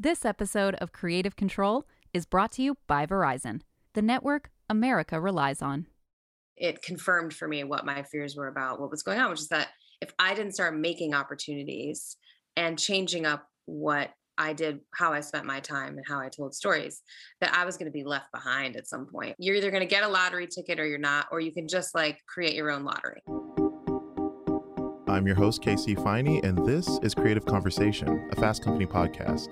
This episode of Creative Control is brought to you by Verizon, the network America relies on. It confirmed for me what my fears were about what was going on, which is that if I didn't start making opportunities and changing up what I did, how I spent my time and how I told stories, that I was going to be left behind at some point. You're either going to get a lottery ticket or you're not, or you can just like create your own lottery. I'm your host, KC Ifeanyi, and this is Creative Conversation, a Fast Company podcast.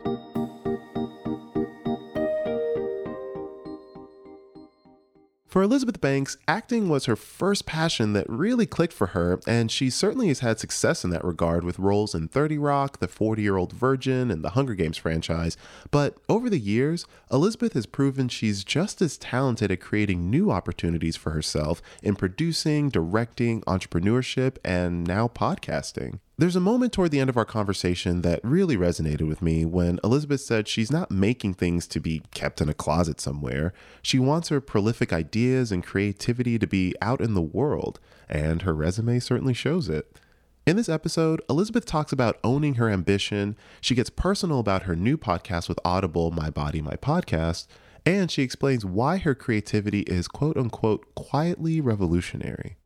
For Elizabeth Banks, acting was her first passion that really clicked for her, and she certainly has had success in that regard with roles in 30 Rock, The 40 Year Old Virgin, and the Hunger Games franchise. But over the years, Elizabeth has proven she's just as talented at creating new opportunities for herself in producing, directing, entrepreneurship, and now podcasting. There's a moment toward the end of our conversation that really resonated with me when Elizabeth said she's not making things to be kept in a closet somewhere. She wants her prolific ideas and creativity to be out in the world, and her resume certainly shows it. In this episode, Elizabeth talks about owning her ambition. She gets personal about her new podcast with Audible, My Body, My Podcast, and she explains why her creativity is quote unquote quietly revolutionary.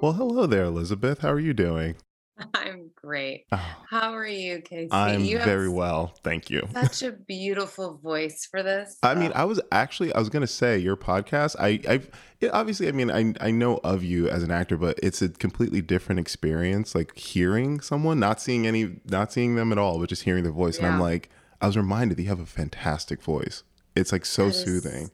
Well, hello there, Elizabeth. How are you doing? I'm great. Oh, How are you, Casey? I'm you very well, thank you. Such a beautiful voice for this. I mean, I was actually I was gonna say your podcast. I I obviously I mean I I know of you as an actor, but it's a completely different experience. Like hearing someone, not seeing any, not seeing them at all, but just hearing their voice, yeah. and I'm like, I was reminded that you have a fantastic voice. It's like so soothing.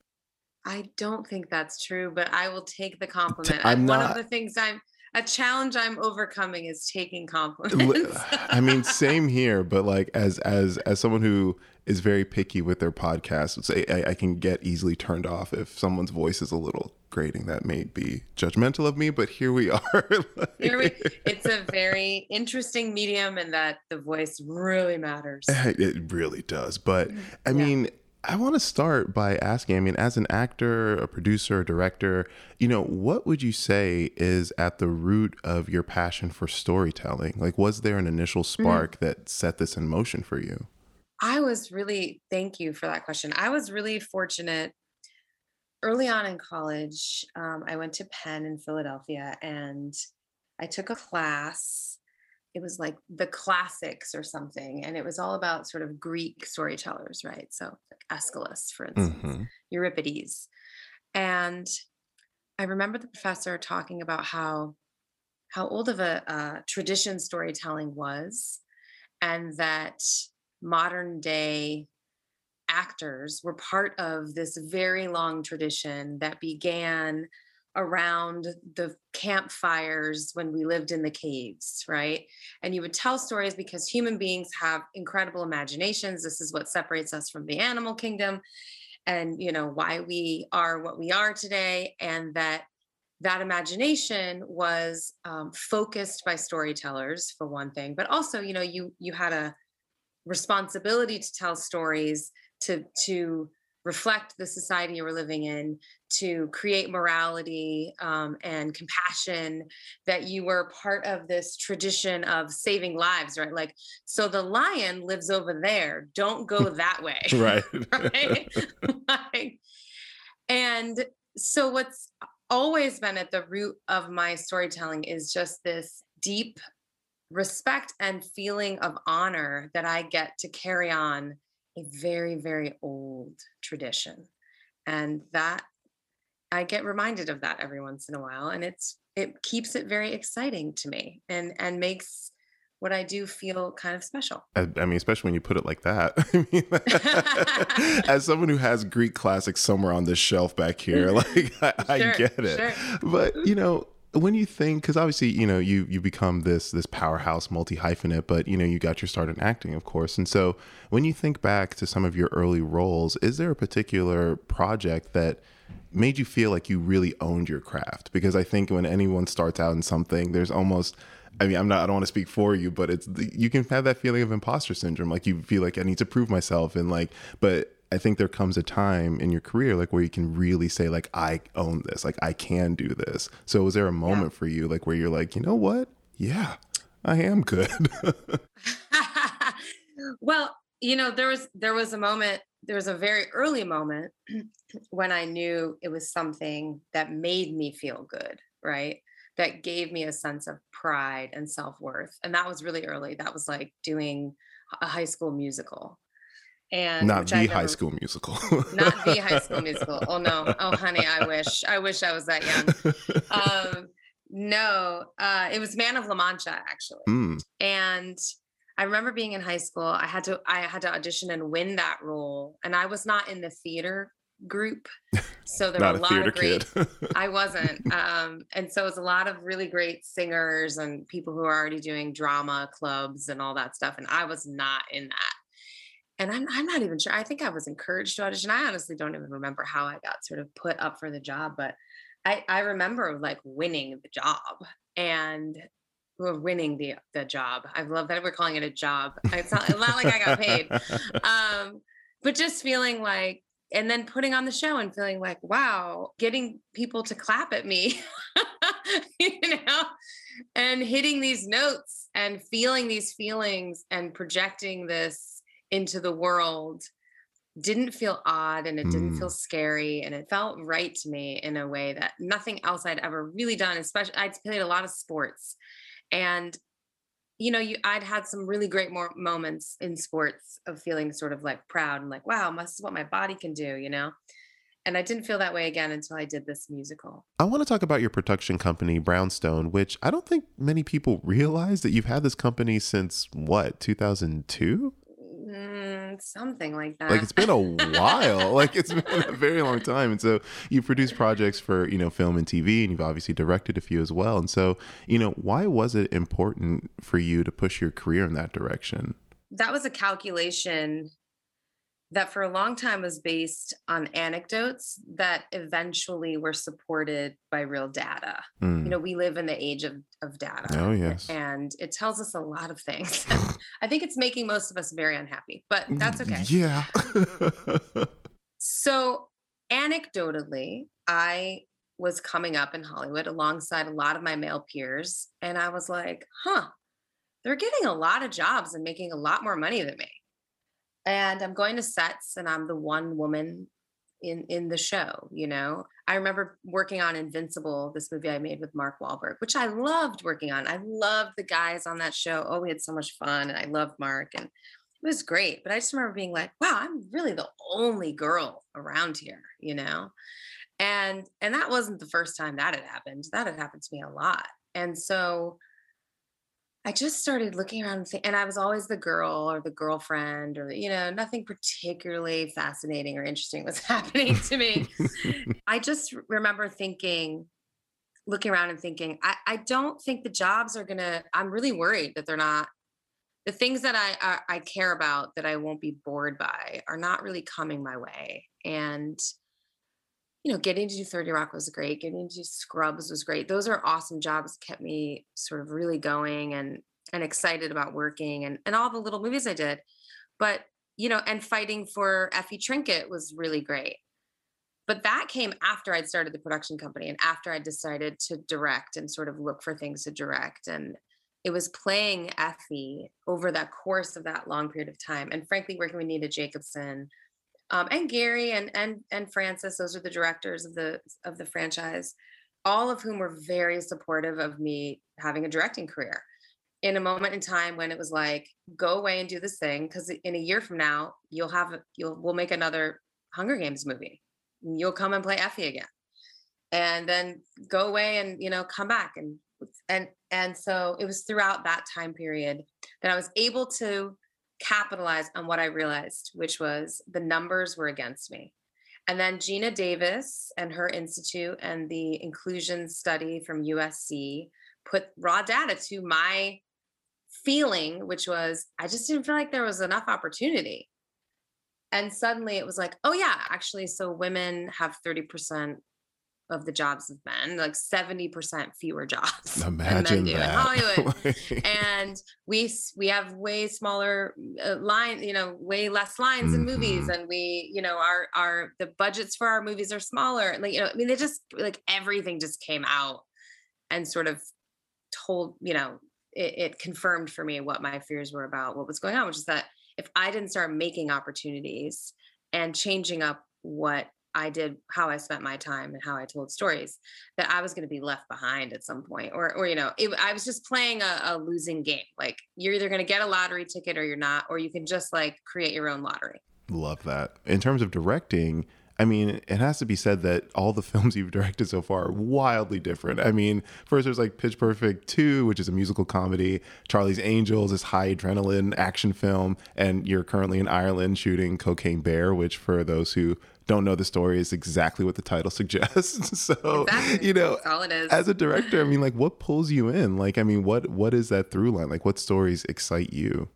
I don't think that's true, but I will take the compliment. I'm One not, of the things I'm a challenge I'm overcoming is taking compliments. I mean, same here, but like as as as someone who is very picky with their podcast, say I, I can get easily turned off if someone's voice is a little grating. That may be judgmental of me, but here we are. like, here we, it's a very interesting medium, and that the voice really matters. It really does, but mm, I yeah. mean I want to start by asking I mean, as an actor, a producer, a director, you know, what would you say is at the root of your passion for storytelling? Like, was there an initial mm. spark mm. that set this in motion for you? I was really, thank you for that question. I was really fortunate early on in college. Um, I went to Penn in Philadelphia and I took a class it was like the classics or something and it was all about sort of greek storytellers right so like aeschylus for instance mm-hmm. euripides and i remember the professor talking about how how old of a uh, tradition storytelling was and that modern day actors were part of this very long tradition that began around the campfires when we lived in the caves, right? And you would tell stories because human beings have incredible imaginations. This is what separates us from the animal kingdom and you know why we are what we are today and that that imagination was um, focused by storytellers for one thing but also you know you you had a responsibility to tell stories to to reflect the society you were living in, to create morality um, and compassion, that you were part of this tradition of saving lives, right? Like, so the lion lives over there. Don't go that way. right. right? like, and so what's always been at the root of my storytelling is just this deep respect and feeling of honor that I get to carry on a very, very old tradition. And that I get reminded of that every once in a while. And it's it keeps it very exciting to me and and makes what I do feel kind of special. I, I mean, especially when you put it like that. I mean, as someone who has Greek classics somewhere on this shelf back here, mm-hmm. like I, sure, I get it. Sure. But mm-hmm. you know, when you think because obviously you know you you become this this powerhouse multi hyphenate but you know you got your start in acting of course and so when you think back to some of your early roles is there a particular project that made you feel like you really owned your craft because i think when anyone starts out in something there's almost I mean, I'm not. I don't want to speak for you, but it's you can have that feeling of imposter syndrome. Like you feel like I need to prove myself, and like, but I think there comes a time in your career like where you can really say like I own this, like I can do this. So was there a moment yeah. for you like where you're like, you know what? Yeah, I am good. well, you know, there was there was a moment, there was a very early moment when I knew it was something that made me feel good, right? That gave me a sense of pride and self-worth. And that was really early. That was like doing a high school musical and not the never, high school musical. Not the high school musical. Oh no. Oh honey i wish i wish i was that young. Um no uh it was man of la mancha actually. Mm. and i remember being in high school i had to i had to audition and win that role and i was not in the theater group so there were a, a lot of great i wasn't um and so it was a lot of really great singers and people who are already doing drama clubs and all that stuff and i was not in that and I'm, I'm not even sure. I think I was encouraged to audition. I honestly don't even remember how I got sort of put up for the job, but I, I remember like winning the job and we're winning the the job. I love that we're calling it a job. It's not, it's not like I got paid, um, but just feeling like, and then putting on the show and feeling like, wow, getting people to clap at me, you know, and hitting these notes and feeling these feelings and projecting this into the world didn't feel odd and it didn't mm. feel scary and it felt right to me in a way that nothing else I'd ever really done especially I'd played a lot of sports and you know you I'd had some really great more moments in sports of feeling sort of like proud and like wow this is what my body can do you know and I didn't feel that way again until I did this musical. I want to talk about your production company, Brownstone, which I don't think many people realize that you've had this company since what, 2002? Mm, something like that. Like it's been a while. like it's been a very long time. And so you produce projects for, you know, film and TV and you've obviously directed a few as well. And so, you know, why was it important for you to push your career in that direction? That was a calculation that for a long time was based on anecdotes that eventually were supported by real data. Mm. You know, we live in the age of, of data. Oh, yes. And it tells us a lot of things. I think it's making most of us very unhappy, but that's okay. Yeah. so, anecdotally, I was coming up in Hollywood alongside a lot of my male peers. And I was like, huh, they're getting a lot of jobs and making a lot more money than me and I'm going to sets and I'm the one woman in in the show, you know. I remember working on Invincible, this movie I made with Mark Wahlberg, which I loved working on. I loved the guys on that show. Oh, we had so much fun and I loved Mark and it was great. But I just remember being like, wow, I'm really the only girl around here, you know. And and that wasn't the first time that had happened. That had happened to me a lot. And so I just started looking around and, th- and I was always the girl or the girlfriend or, you know, nothing particularly fascinating or interesting was happening to me. I just remember thinking, looking around and thinking, I, I don't think the jobs are going to, I'm really worried that they're not, the things that I, I, I care about that I won't be bored by are not really coming my way. And you know, getting to do 30 Rock was great. Getting to do Scrubs was great. Those are awesome jobs, kept me sort of really going and and excited about working and, and all the little movies I did. But, you know, and fighting for Effie Trinket was really great. But that came after I'd started the production company and after I decided to direct and sort of look for things to direct. And it was playing Effie over that course of that long period of time. And frankly, working with Nina Jacobson, um, and Gary and and and Francis. Those are the directors of the of the franchise, all of whom were very supportive of me having a directing career. In a moment in time when it was like, go away and do this thing, because in a year from now you'll have you'll we'll make another Hunger Games movie. You'll come and play Effie again, and then go away and you know come back and and and so it was throughout that time period that I was able to capitalize on what I realized, which was the numbers were against me. And then Geena Davis and her institute and the inclusion study from USC put raw data to my feeling, which was I just didn't feel like there was enough opportunity. And suddenly it was like, oh, yeah, actually, so women have 30% of the jobs of men, like 70% fewer jobs Imagine than men do in that. Hollywood. and we we have way smaller uh, line, you know, way less lines in movies, Mhm. and we, you know, our our the budgets for our movies are smaller. Like, you know, I mean, they just like everything just came out and sort of told, you know, it, it confirmed for me what my fears were about what was going on, which is that if I didn't start making opportunities and changing up what I did, how I spent my time and how I told stories, that I was going to be left behind at some point, or, or you know, it, I was just playing a, a losing game. Like you're either going to get a lottery ticket or you're not, or you can just like create your own lottery. Love that. In terms of directing, I mean, it has to be said that all the films you've directed so far are wildly different. I mean, first there's like Pitch Perfect 2, which is a musical comedy, Charlie's Angels, is high adrenaline action film, and you're currently in Ireland shooting Cocaine Bear, which for those who don't know the story is exactly what the title suggests. so, Exactly. you know, That's all it is. as a director, I mean, like what pulls you in? Like, I mean, what what is that through line? Like what stories excite you?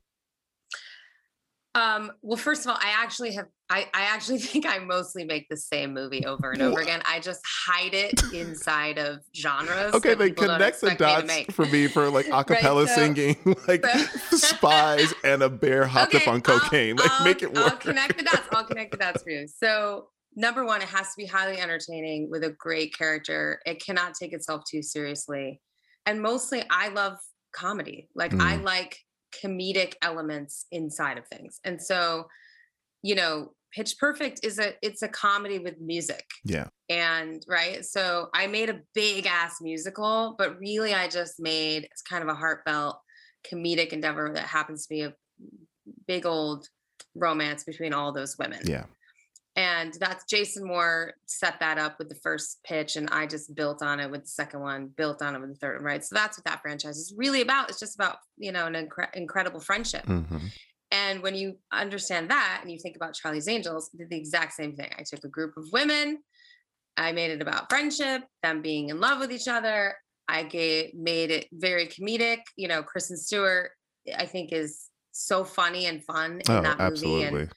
Um, well, first of all, I actually have I, I actually think I mostly make the same movie over and over again. I just hide it inside of genres. Okay, then connect the expect me dots for me for like acapella so- singing, like so- spies and a bear hopped up Okay, on I'll- cocaine. like I'll- make it work. I'll connect the dots. I'll connect the dots for you. So number one, it has to be highly entertaining with a great character. It cannot take itself too seriously. And mostly I love comedy. Like I Mm. like comedic elements inside of things. And so, you know, Pitch Perfect is a it's a comedy with music yeah. and right so i made a big ass musical but really i just made it's kind of a heartfelt comedic endeavor that happens to be a big old romance between all those women Yeah. And that's jason moore set that up with the first pitch and i just built on it with the second one built on it with the third one right so that's what that franchise is really about it's just about you know an incre- incredible friendship hmm and when you understand that and you think about Charlie's Angels, did the exact same thing. I took a group of women, I made it about friendship, them being in love with each other. I gave, made it very comedic. You know, Kristen Stewart, I think, is so funny and fun in Oh, that movie. absolutely. And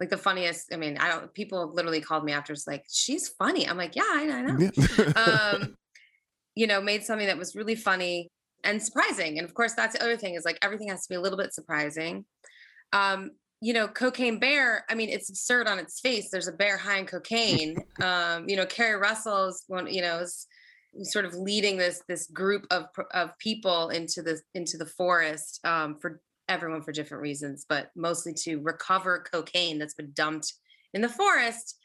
like the funniest, I mean, I don't, people literally called me after, it's like, she's funny. I'm like, yeah, I, I know Yeah. um, you know, made something that was really funny and surprising. And of course, that's the other thing is like everything has to be a little bit surprising. Um, you know, Cocaine Bear, I mean, it's absurd on its face. There's a bear high in cocaine. um, you know, Keri Russell's one, you know, is sort of leading this this group of of people into the into the forest um, for everyone for different reasons, but mostly to recover cocaine that's been dumped in the forest.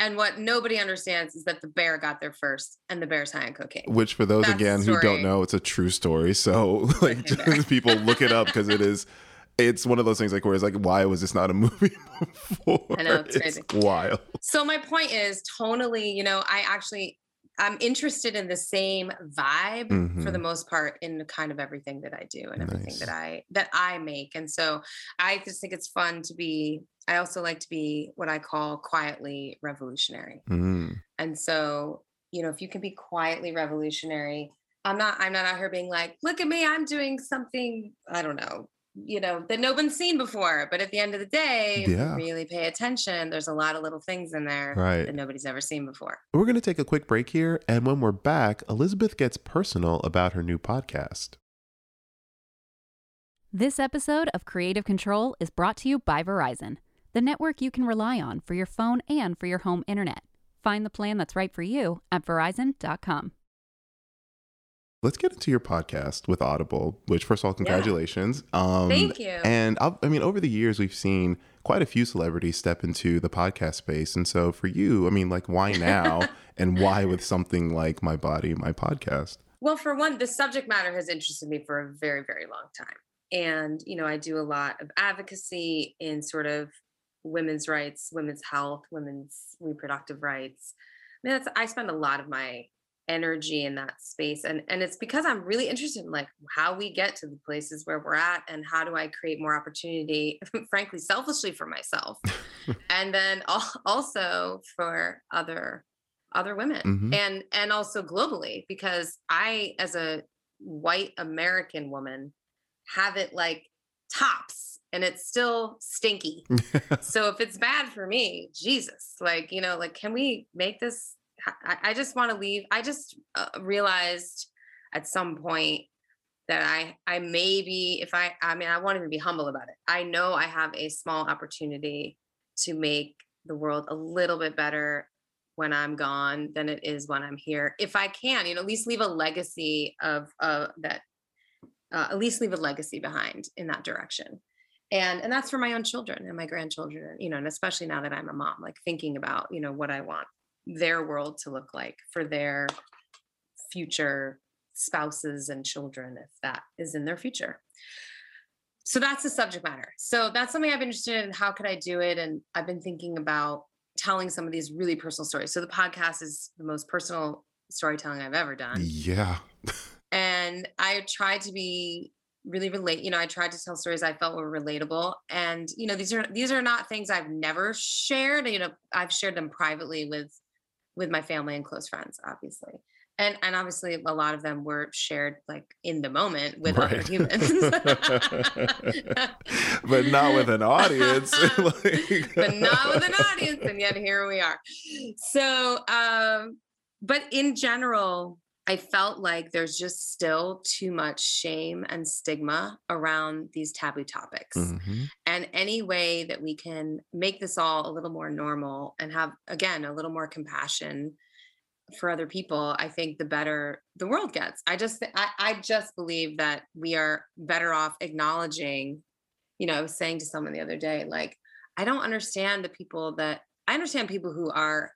And what nobody understands is that the bear got there first, and the bear's high on cocaine. Which, for those That's again who don't know, it's a true story. So, like, people look it up because it is. It's one of those things like where it's like, why was this not a movie before? I know, it's crazy. wild. So my point is, tonally, you know, I actually I'm interested in the same vibe for the Mhm. most part in kind of everything that I do and everything that I that I make. And so I just think it's fun to be. I also like to be what I call quietly revolutionary. Mm. And so, you know, if you can be quietly revolutionary, I'm not I'm not out here being like, look at me, I'm doing something, I don't know, you know, that no one's seen before. But at the end of the day, Yeah. really pay attention, there's a lot of little things in there Right. that nobody's ever seen before. We're going to take a quick break here. And when we're back, Elizabeth gets personal about her new podcast. This episode of Creative Control is brought to you by Verizon, the network you can rely on for your phone and for your home internet. Find the plan that's right for you at verizon.com. Let's get into your podcast with Audible, which, first of all, congratulations. Um, Thank you. And i I mean, over the years, we've seen quite a few celebrities step into the podcast space. And so for you, I mean, like, why now? and why with something like My Body, My Podcast? Well, for one, the subject matter has interested me for a very, very long time. And, you know, I do a lot of advocacy in sort of women's rights, women's health, women's reproductive rights. I mean, that's, I spend a lot of my energy in that space. And, and it's because I'm really interested in like how we get to the places where we're at and how do I create more opportunity, frankly, selfishly for myself. and then also for other other women Mhm. and and also globally because i as a white american woman have it like tops and it's still stinky so if it's bad for me jesus like you know like can we make this I, just want to leave. I just uh, realized at some point that I I maybe if I I mean I won't even be humble about it. I know I have a small opportunity to make the world a little bit better when I'm gone than it is when I'm here. If I can, you know, at least leave a legacy of uh, that. Uh, at least leave a legacy behind in that direction, and and that's for my own children and my grandchildren. You know, and especially now that I'm a mom, like thinking about you know what I want their world to look like for their future spouses and children if that is in their future. So that's the subject matter. So that's something i've been interested in how could i do it? And i've been thinking about telling some of these really personal stories. So the podcast is the most personal storytelling i've ever done. Yeah. And i tried to be really relate you know i tried to tell stories i felt were relatable. And you know these are these are not things i've never shared. You know i've shared them privately with with my family and close friends obviously. And and obviously a lot of them were shared like in the moment with right. other humans. But not with an audience. Like... but not with an audience and yet here we are. So um but in general i felt like there's just still too much shame and stigma around these taboo topics mm-hmm. and any way that we can make this all a little more normal and have again a little more compassion for other people, I think the better the world gets. I just I, I just believe that we are better off acknowledging, you know, I was saying to someone the other day, like, I don't understand the people that I understand people who are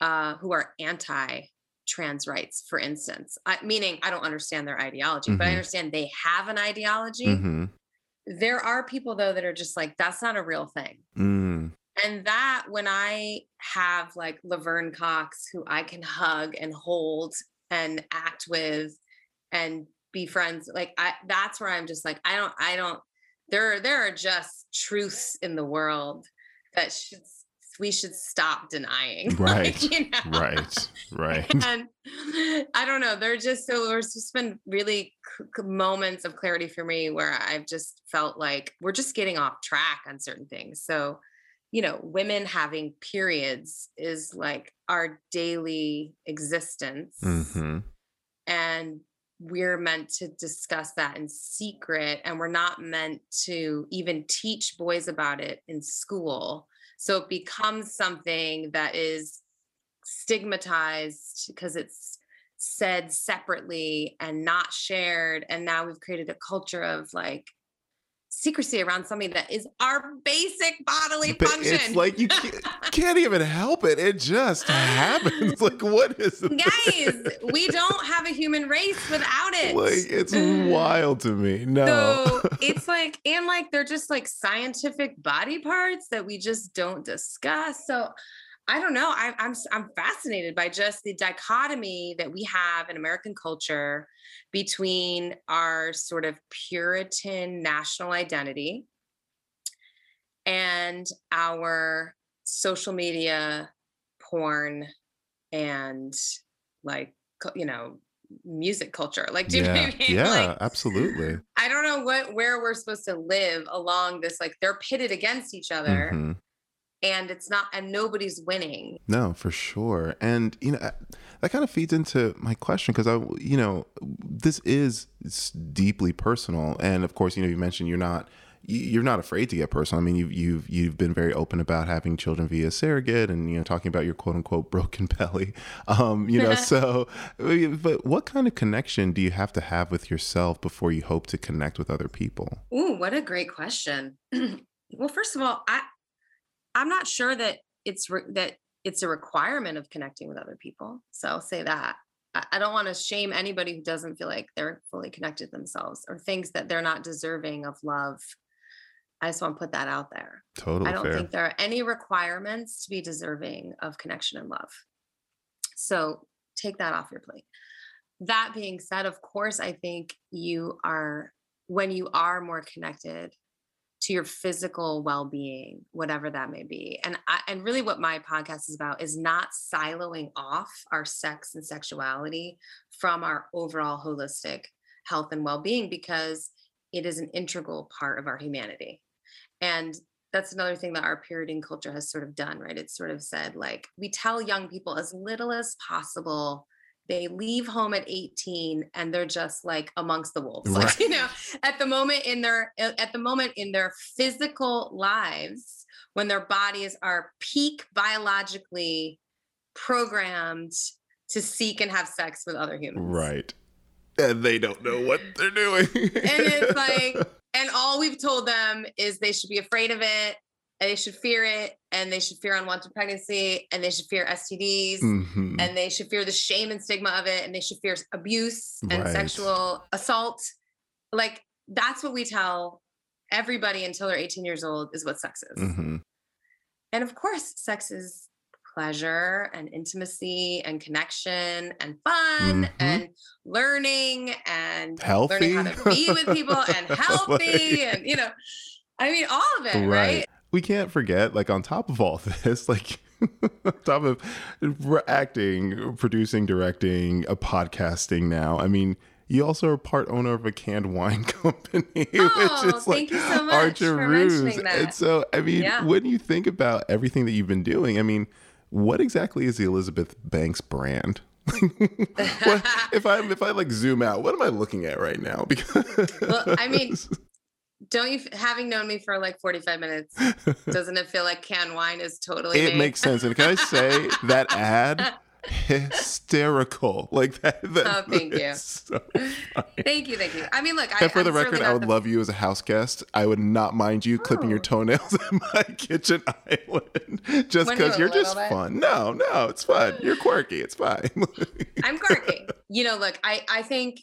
uh who are anti trans rights, for instance. I, meaning I don't understand their ideology, mm-hmm. but I mm-hmm. understand they have an ideology. Mm-hmm. There are people though that are just like, that's not a real thing. Mm and that when I have like Laverne Cox, who I can hug and hold and act with and be friends, like I that's where I'm just like, I don't, I don't, there, there are just truths in the world that should we should stop denying. Right. like, you know? Right. Right. And I don't know. There just so there's just been really c- moments of clarity for me where I've just felt like we're just getting off track on certain things. So you know, women having periods is like our daily existence. Mm-hmm. And we're meant to discuss that in secret, and we're not meant to even teach boys about it in school. So it becomes something that is stigmatized because it's said separately and not shared. And now we've created a culture of like, secrecy around something that is our basic bodily function. It's like you can't, can't, even help it. It just happens. Like what is Guys, we don't have a human race without it. Like it's wild to me. No. So it's like and like they're just like scientific body parts that we just don't discuss. So I don't know. I, I'm I'm fascinated by just the dichotomy that we have in American culture between our sort of Puritan national identity and our social media, porn, and like you know music culture. Like, do yeah. you know what I mean? Yeah, like, absolutely. I don't know what where we're supposed to live along this. Like, they're pitted against each other. Mm-hmm and it's not and nobody's winning no for sure and you know that kind of feeds into my question because i you know this is deeply personal and of course you know you mentioned you're not you're not afraid to get personal. I mean, you've you've you've been very open about having children via surrogate, and you know, talking about your quote unquote broken belly. Um, you know, so but what kind of connection do you have to have with yourself before you hope to connect with other people? Ooh, what a great question. well, first of all, I I'm not sure that it's re- that it's a requirement of connecting with other people. So I'll say that. I, I don't want to shame anybody who doesn't feel like they're fully connected themselves or thinks that they're not deserving of love. I just want to put that out there. Totally. I don't fair. think there are any requirements to be deserving of connection and love. So take that off your plate. That being said, of course, I think you are, when you are more connected to your physical well-being whatever that may be and I, and really what my podcast is about is not siloing off our sex and sexuality from our overall holistic health and well-being because it is an integral part of our humanity and that's another thing that our perioding culture has sort of done, right? It's sort of said like we tell young people as little as possible. They leave home at 18 and they're just like amongst the wolves. Right. Like, you know, at the moment in their at the moment in their physical lives, when their bodies are peak biologically programmed to seek and have sex with other humans. Right. And they don't know what they're doing. And it's like, and all we've told them is they should be afraid of it, and they should fear it, and they should fear unwanted pregnancy, and they should fear STDs, Mhm. and they should fear the shame and stigma of it, and they should fear abuse and Right. sexual assault. Like that's what we tell everybody until they're 18 years old is what sex is. Mhm. And of course, sex is pleasure and intimacy and connection and fun Mhm. and learning and Healthy. learning how to be with people and healthy and you know, I mean all of it, right? We can't forget, like, on top of all this, like, on top of acting, producing, directing, a podcasting now, I mean, you also are part owner of a canned wine company, Oh, which is thank like you so much Archer Roose. And so, I mean, Yeah. when you think about everything that you've been doing, I mean, what exactly is the Elizabeth Banks brand? what, if I if I like zoom out, what am I looking at right now? Because Well, I mean, Don't you having known me for like 45 minutes, doesn't it feel like canned wine is totally it made? makes sense. And can I say that ad hysterical? Like that. that Oh, thank you. so. Thank you, thank you. I mean, look, I, And for I'm the record, I would the- love you as a house guest. I would not mind you clipping your Oh. toenails in my kitchen island just because you're you're just bit. fun. No, no, it's fun. You're quirky. It's fine. I'm quirky. you know, look, I I think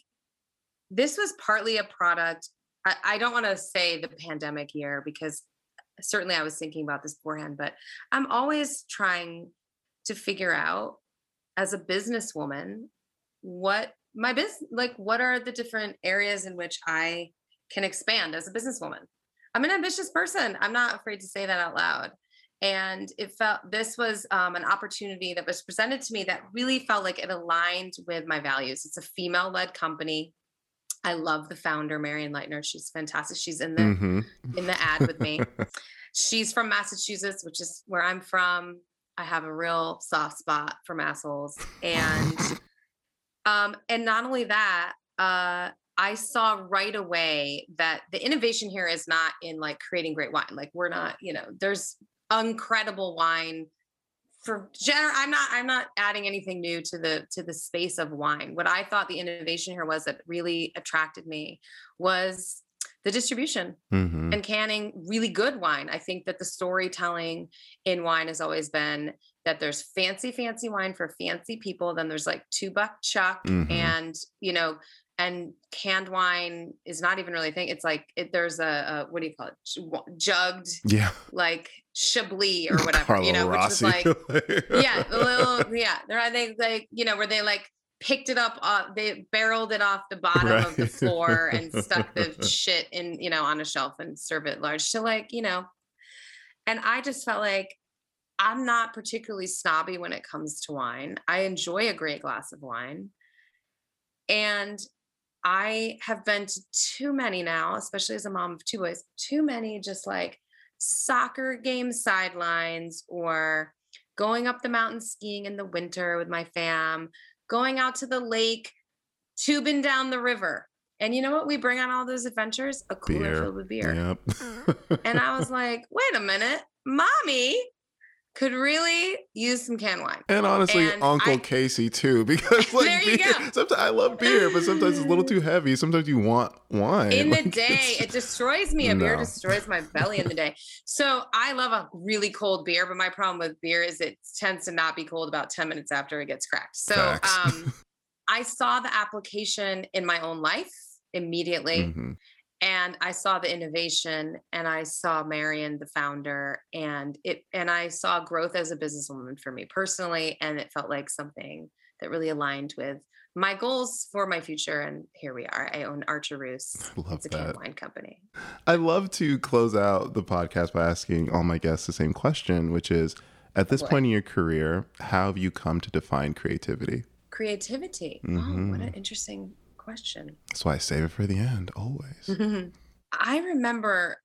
this was partly a product. I, I don't want to say the pandemic year because certainly I was thinking about this beforehand, but I'm always trying to figure out as a businesswoman what my business like what are the different areas in which I can expand as a businesswoman. I'm an ambitious person. I'm not afraid to say that out loud. And it felt this was um, an opportunity that was presented to me that really felt like it aligned with my values. It's a female led company. I love the founder, Marian Leitner. She's fantastic. She's in the hmm in the ad with me. She's from Massachusetts, which is where I'm from. I have a real soft spot for assholes. And um, and not only that, uh, I saw right away that the innovation here is not in like creating great wine. Like we're not, you know, there's incredible wine for gener I'm not I'm not adding anything new to the to the space of wine. What I thought the innovation here was that really attracted me was the distribution hmm and canning really good wine. I think that the storytelling in wine has always been that there's fancy, fancy wine for fancy people. Then there's like two buck chuck Mhm. and, you know, and canned wine is not even really a thing. It's like it, there's a, a what do you call it? Ju- Jugged Yeah. like Chablis or whatever, Carlo you know, which is like yeah, a little yeah. They're they like you know where they like picked it up, uh, they barreled it off the bottom of the floor and stuck the shit in you know on a shelf and serve it large. So like you know, and I just felt like I'm not particularly snobby when it comes to wine. I enjoy a great glass of wine, and I have been to too many now, especially as a mom of two boys, too many just like soccer game sidelines or going up the mountain skiing in the winter with my fam, going out to the lake, tubing down the river. And you know what? We bring on all those adventures? A cooler Beer. filled with beer. Yep. Mm-hmm. And I was like, wait a minute, mommy could really use some canned wine. And honestly, And Uncle I- Casey too, because like There you beer, go. sometimes I love beer, but sometimes it's a little too heavy. Sometimes you want wine. in the Like, day it destroys me a beer destroys my belly in the day so i love a really cold beer but my problem with beer is it tends to not be cold about 10 minutes after it gets cracked so um i saw the application in my own life immediately Mhm. And i saw the innovation and i saw marian the founder and it and i saw growth as a businesswoman for me personally and it felt like something that really aligned with my goals for my future and here we are i own archer Roose. Love it's a that. wine company I love to close out the podcast by asking all my guests the same question, which is at this point in your career, how have you come to define creativity? creativity oh what mm-hmm. an interesting question That's why I save it for the end, always. Mm-hmm. I remember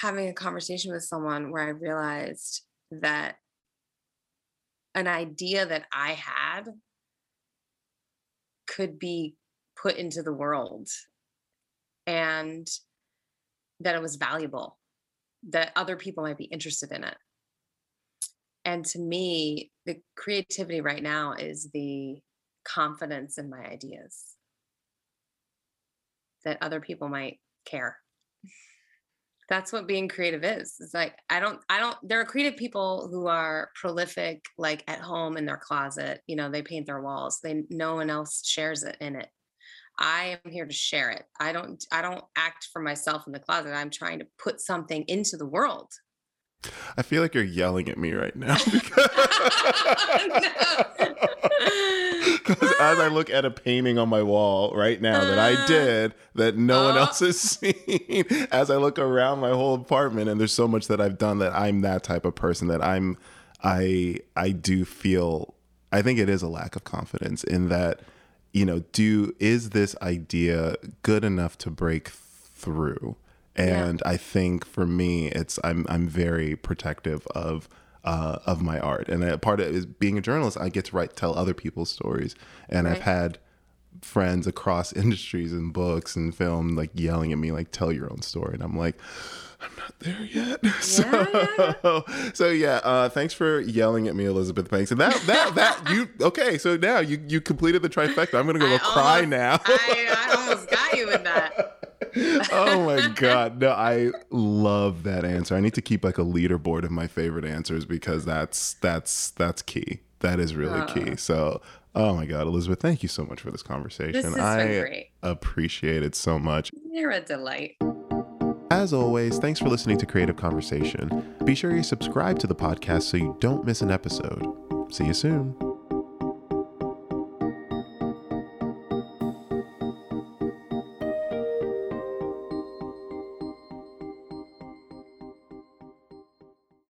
having a conversation with someone where I realized that an idea that I had could be put into the world and that it was valuable, that other people might be interested in it. And to me, the creativity right now is the confidence in my ideas that other people might care. That's what being creative is it's like i don't i don't there are creative people who are prolific like at home in their closet you know they paint their walls they no one else shares it in it. I am here to share it. I don't i don't act for myself in the closet i'm trying to put something into the world. I feel like you're yelling at me right now. Because as I look at a painting on my wall right now that I uh, did that no one else has seen, as I look around my whole apartment, and there's so much that I've done that I'm that type of person that I'm, I, I do feel, I think it is a lack of confidence in that, you know, do, is this idea good enough to break through? And yeah. I think for me, it's, I'm, I'm very protective of, uh, of my art. And a part of it is being a journalist, I get to write, tell other people's stories. And right. I've had friends across industries and books and film like yelling at me, like, tell your own story. And I'm like, I'm not there yet. Yeah, so, yeah. so yeah, uh, thanks for yelling at me, Elizabeth Banks. And that, that, that, you, okay, so now you, you completed the trifecta. I'm going to go I cry almost, now. I, I almost got you with that. Oh my god no i love that answer i need to keep like a leaderboard of my favorite answers because that's that's that's key that is really key so oh my god elizabeth thank you so much for this conversation this has i been great. appreciate it so much you're a delight as always, thanks for listening to Creative Conversation. Be sure you subscribe to the podcast so you don't miss an episode. See you soon.